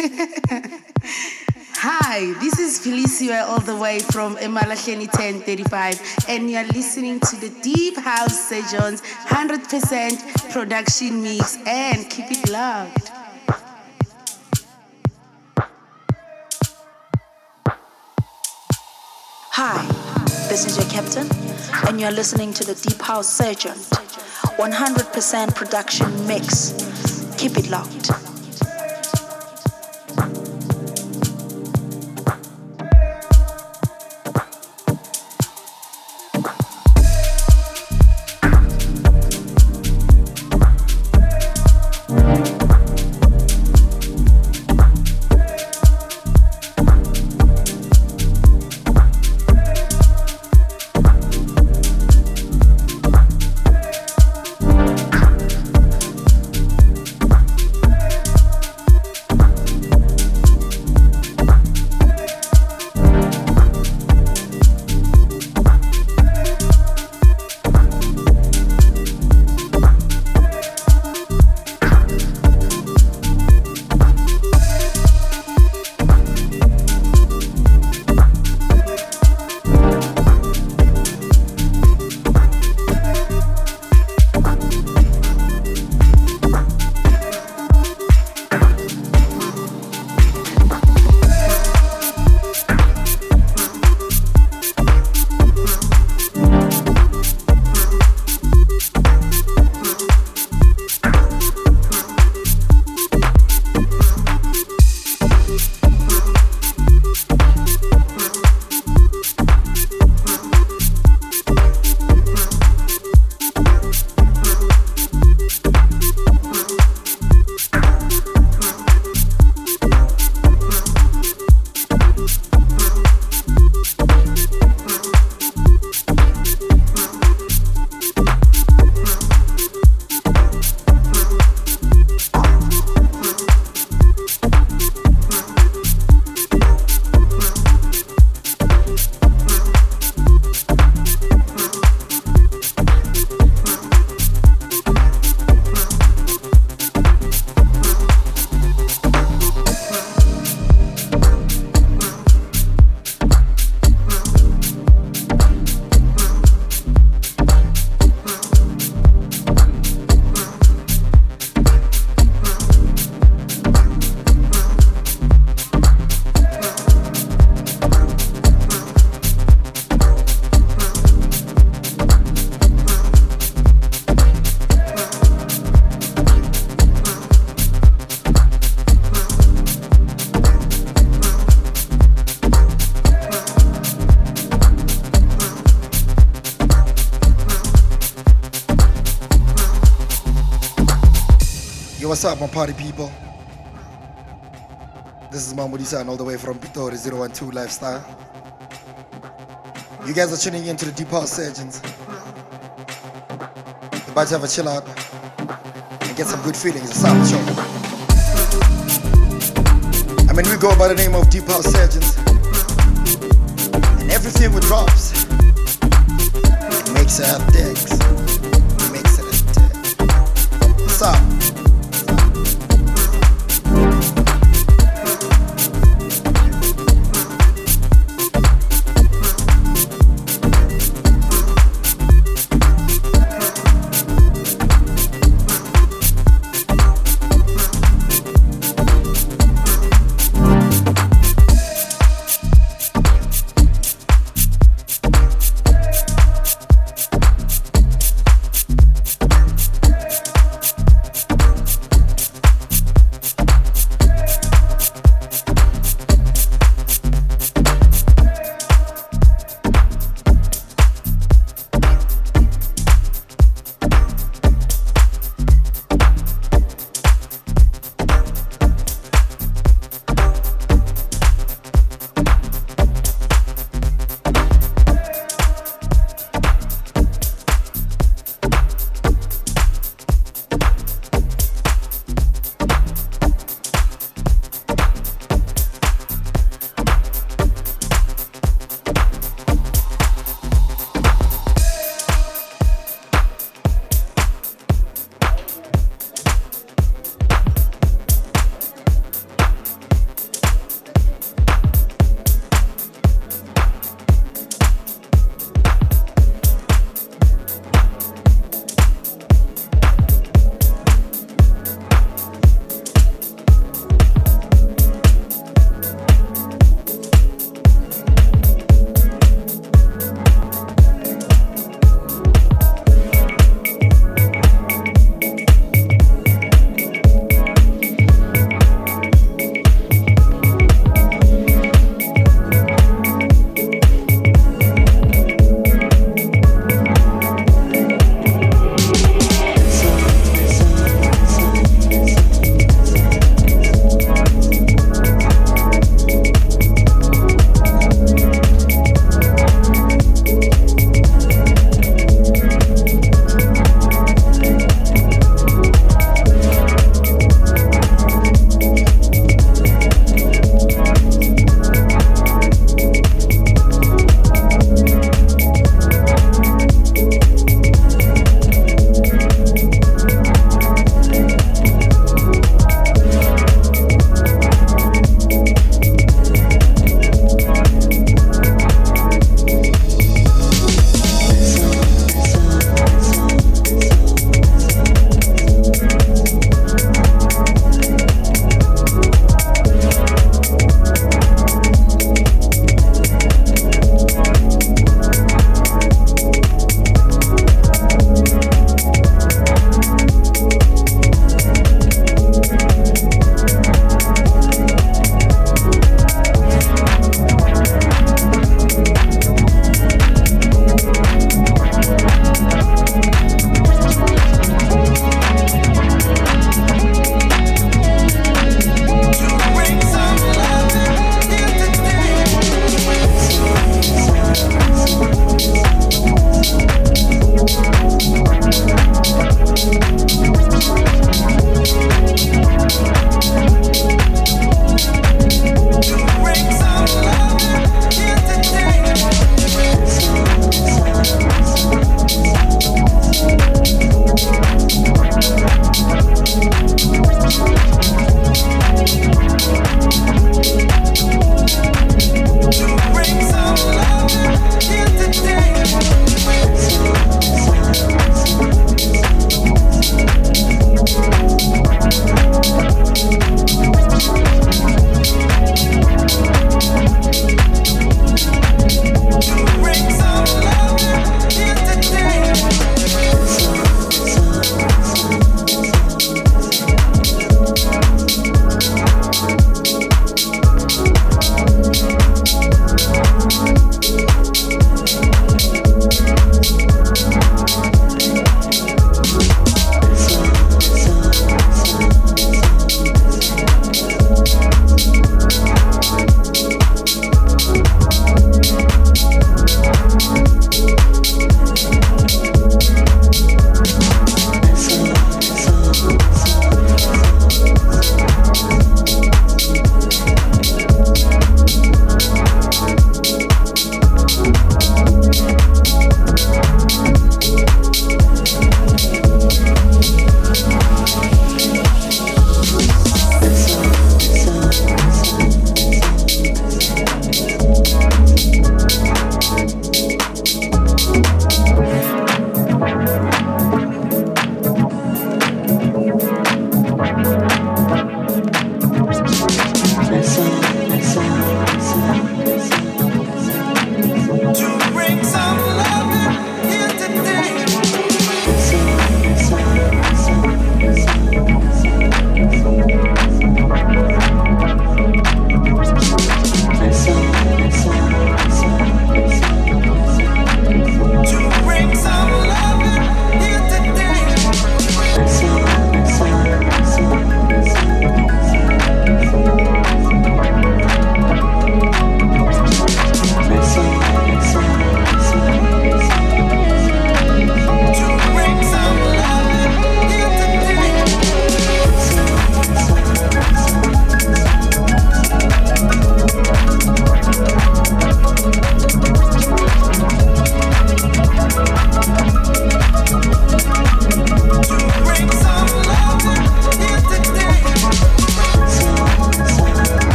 Hi, this is Felicia all the way from Emalahleni 1035, and you're listening to the Deep House Sessions 100% production mix, and keep it locked. Hi, this is your captain, and you're listening to the Deep House Surgeons 100% production mix. Keep it locked. What's up, my party people? This is Mamodisane all the way from Pitori 012 Lifestyle. You guys are tuning in to the Deep House Surgeons. About to have a chill out and get some good feelings. It's Sound Show. I mean, we go by the name of Deep House Surgeons. And everything we drops,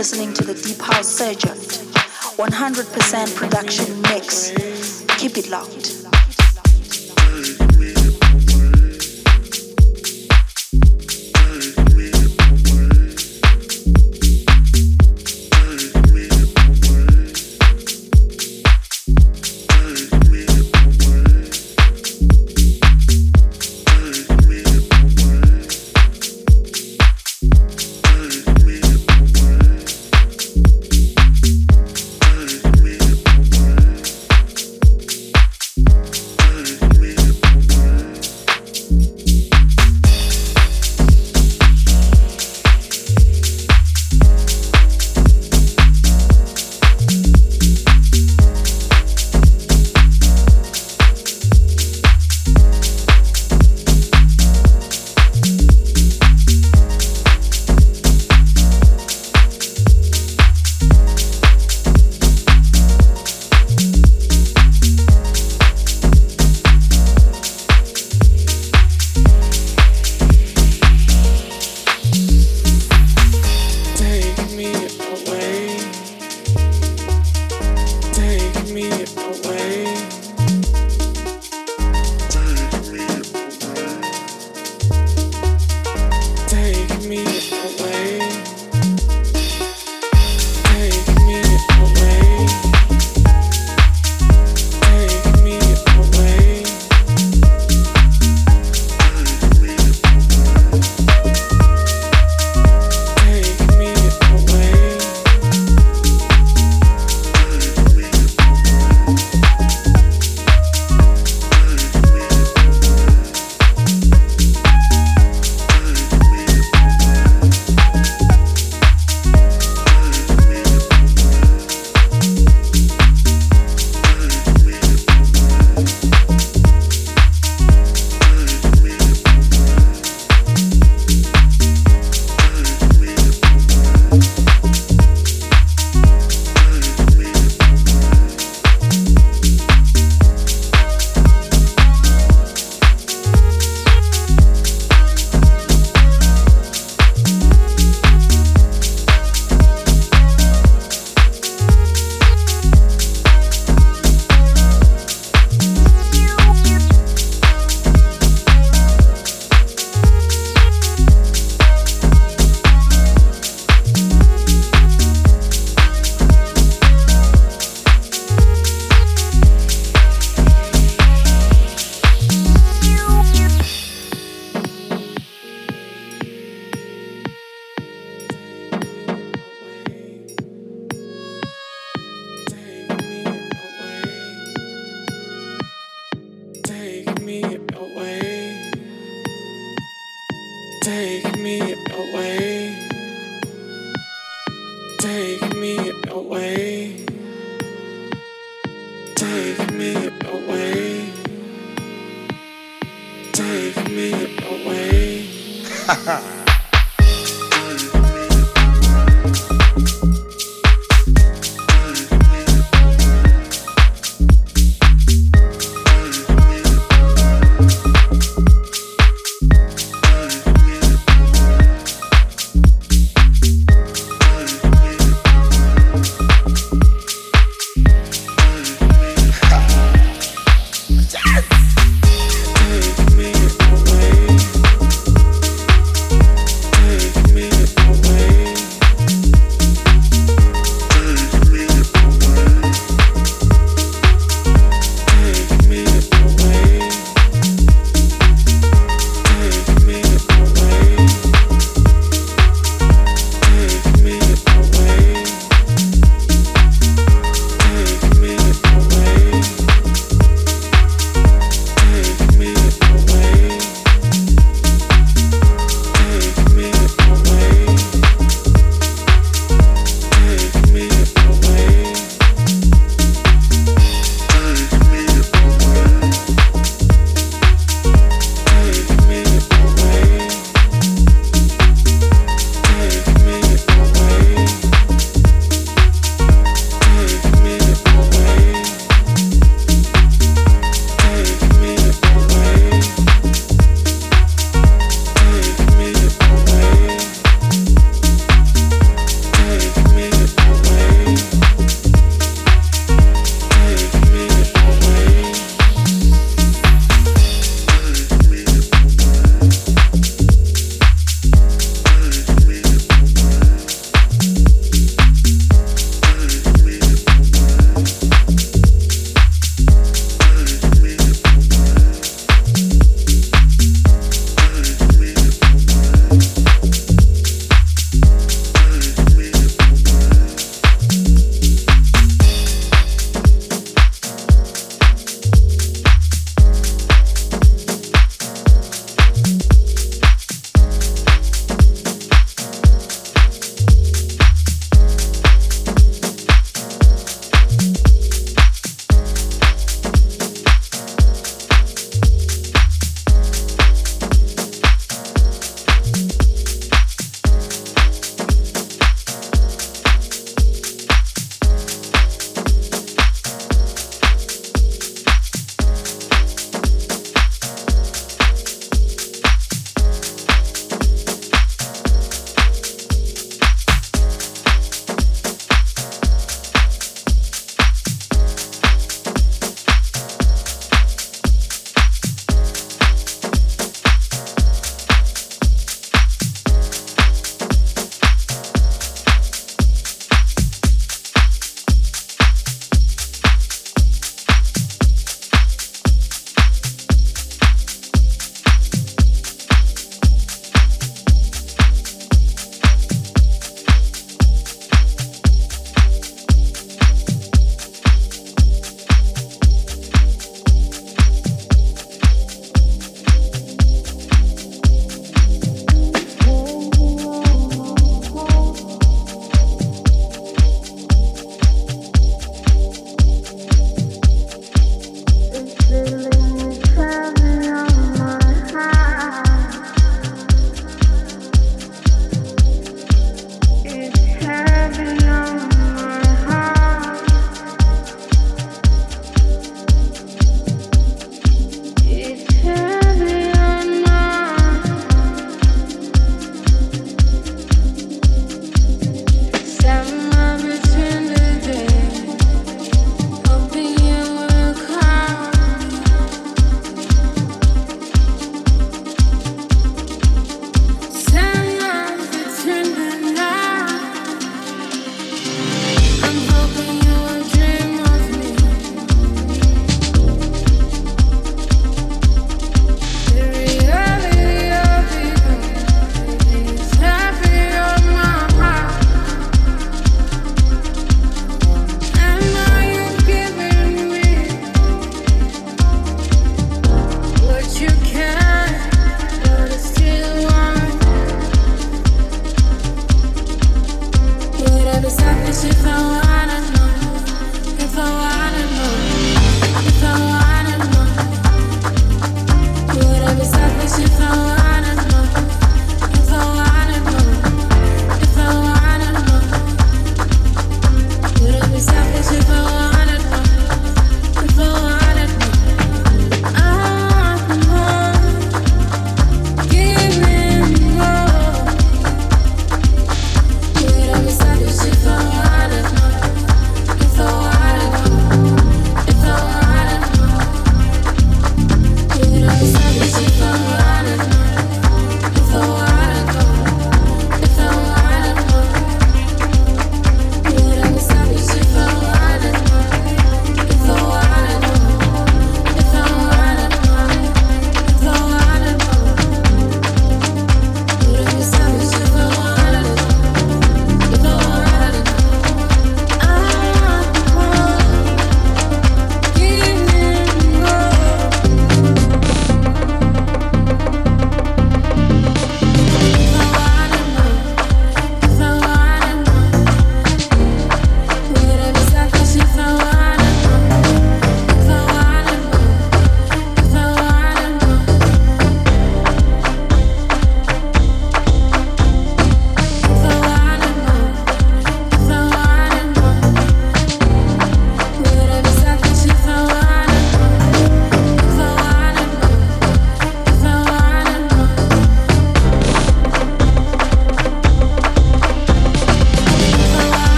listening to the Deep House Surgeons. 100% production mix. Keep it locked.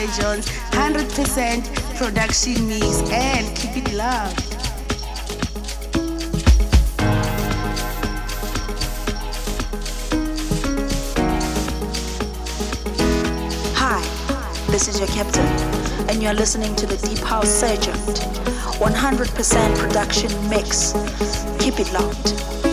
House Sessions 100% production mix and keep it love. Hi, this is your captain, and you're listening to the Deep House Surgeons 100% production mix. Keep it locked.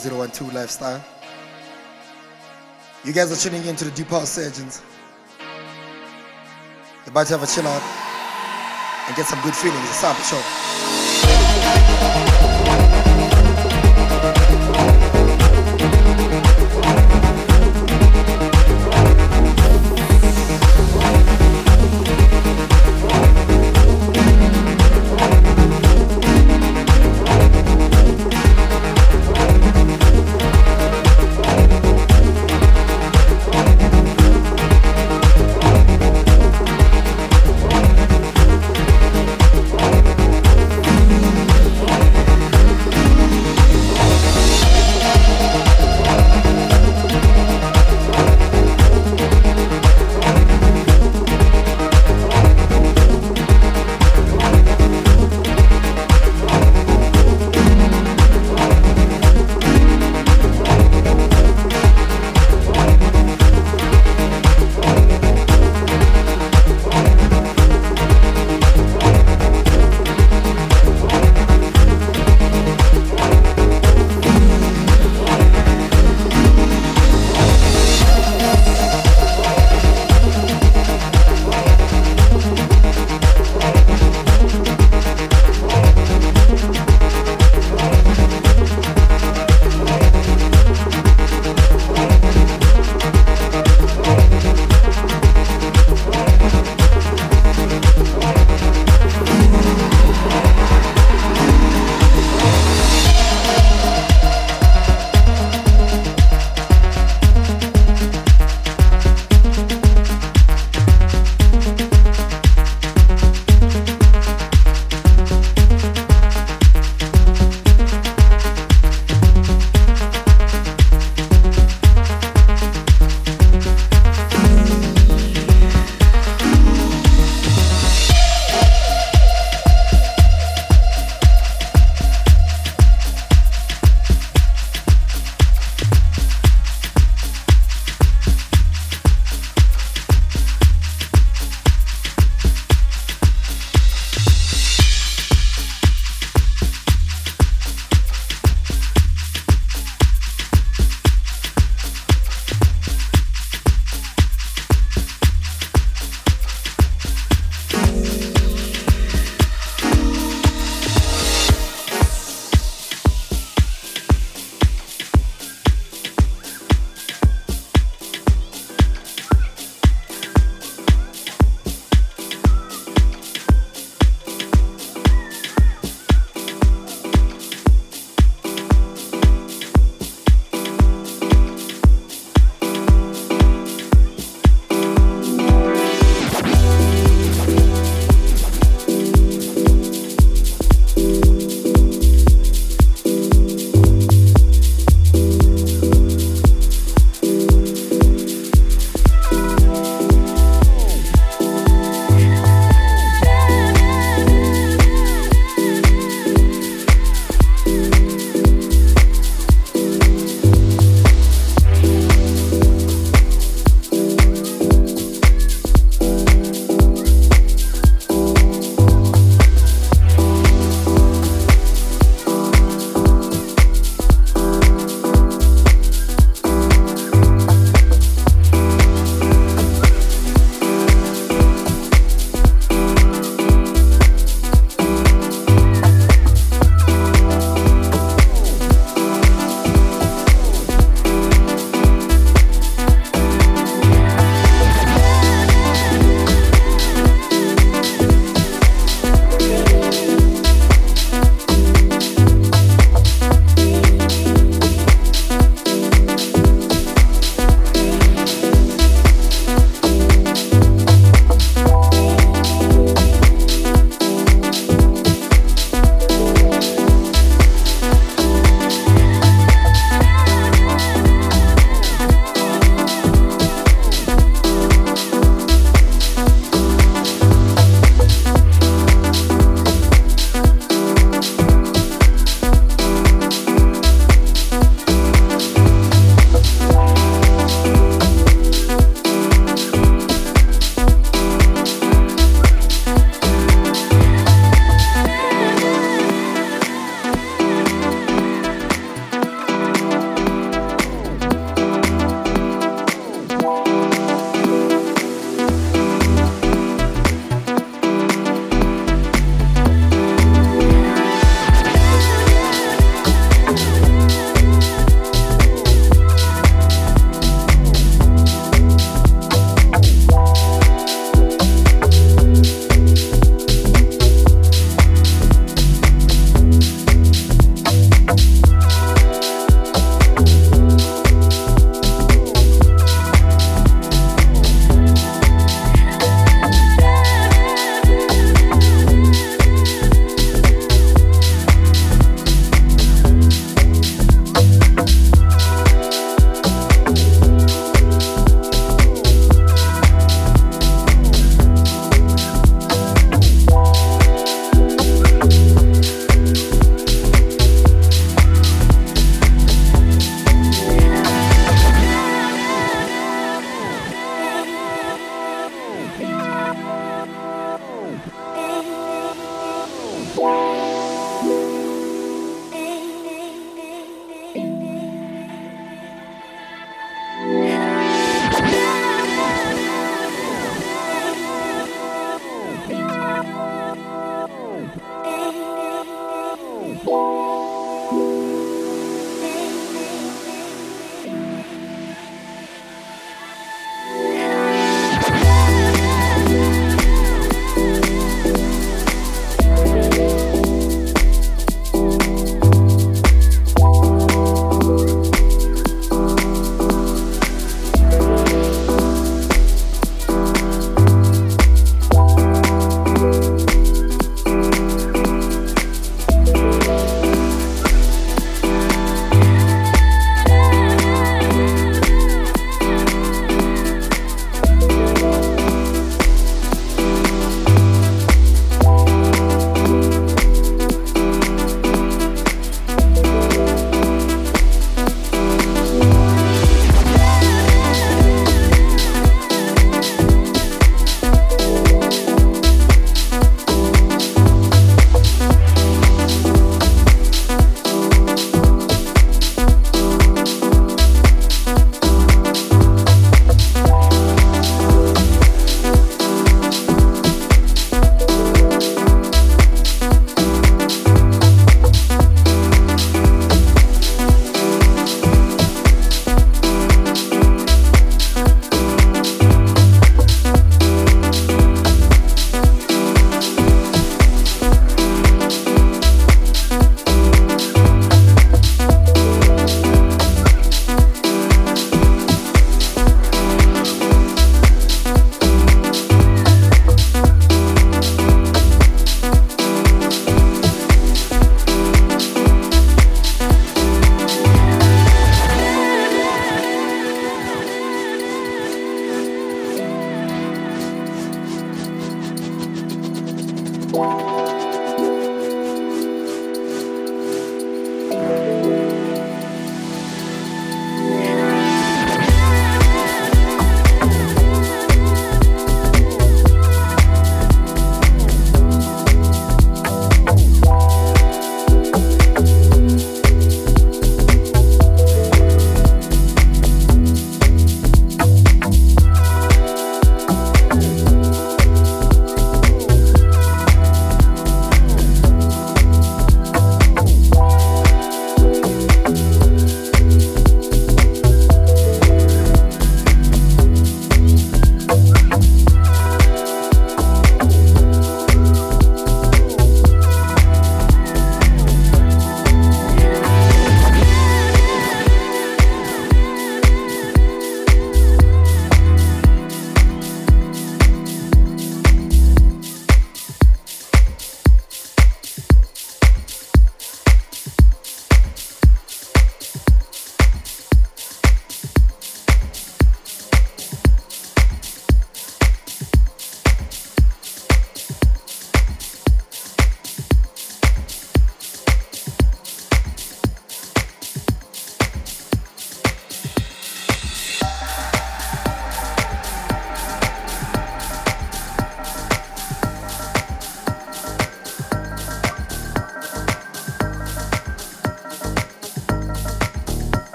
012 Lifestyle. You guys are tuning in to the Deep House Surgeons. You're about to have a chill out and get some good feelings. It's a Show.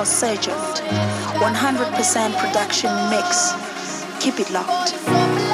To the House Surgeons 100% production mix. Keep it locked.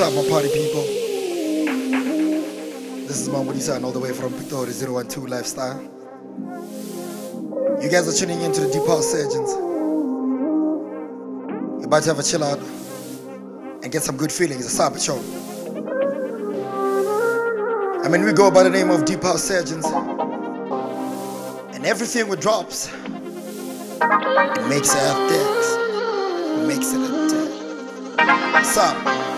Up, my party people? This is Mamodisane all the way from Pitori 012 Lifestyle. You guys are tuning into the Deep House Surgeons. You're about to have a chill out and get some good feelings. It's a Sabbath show. I mean, we go by the name of Deep House Surgeons. And everything with drops it makes it dicks. It makes it a dick. What's up?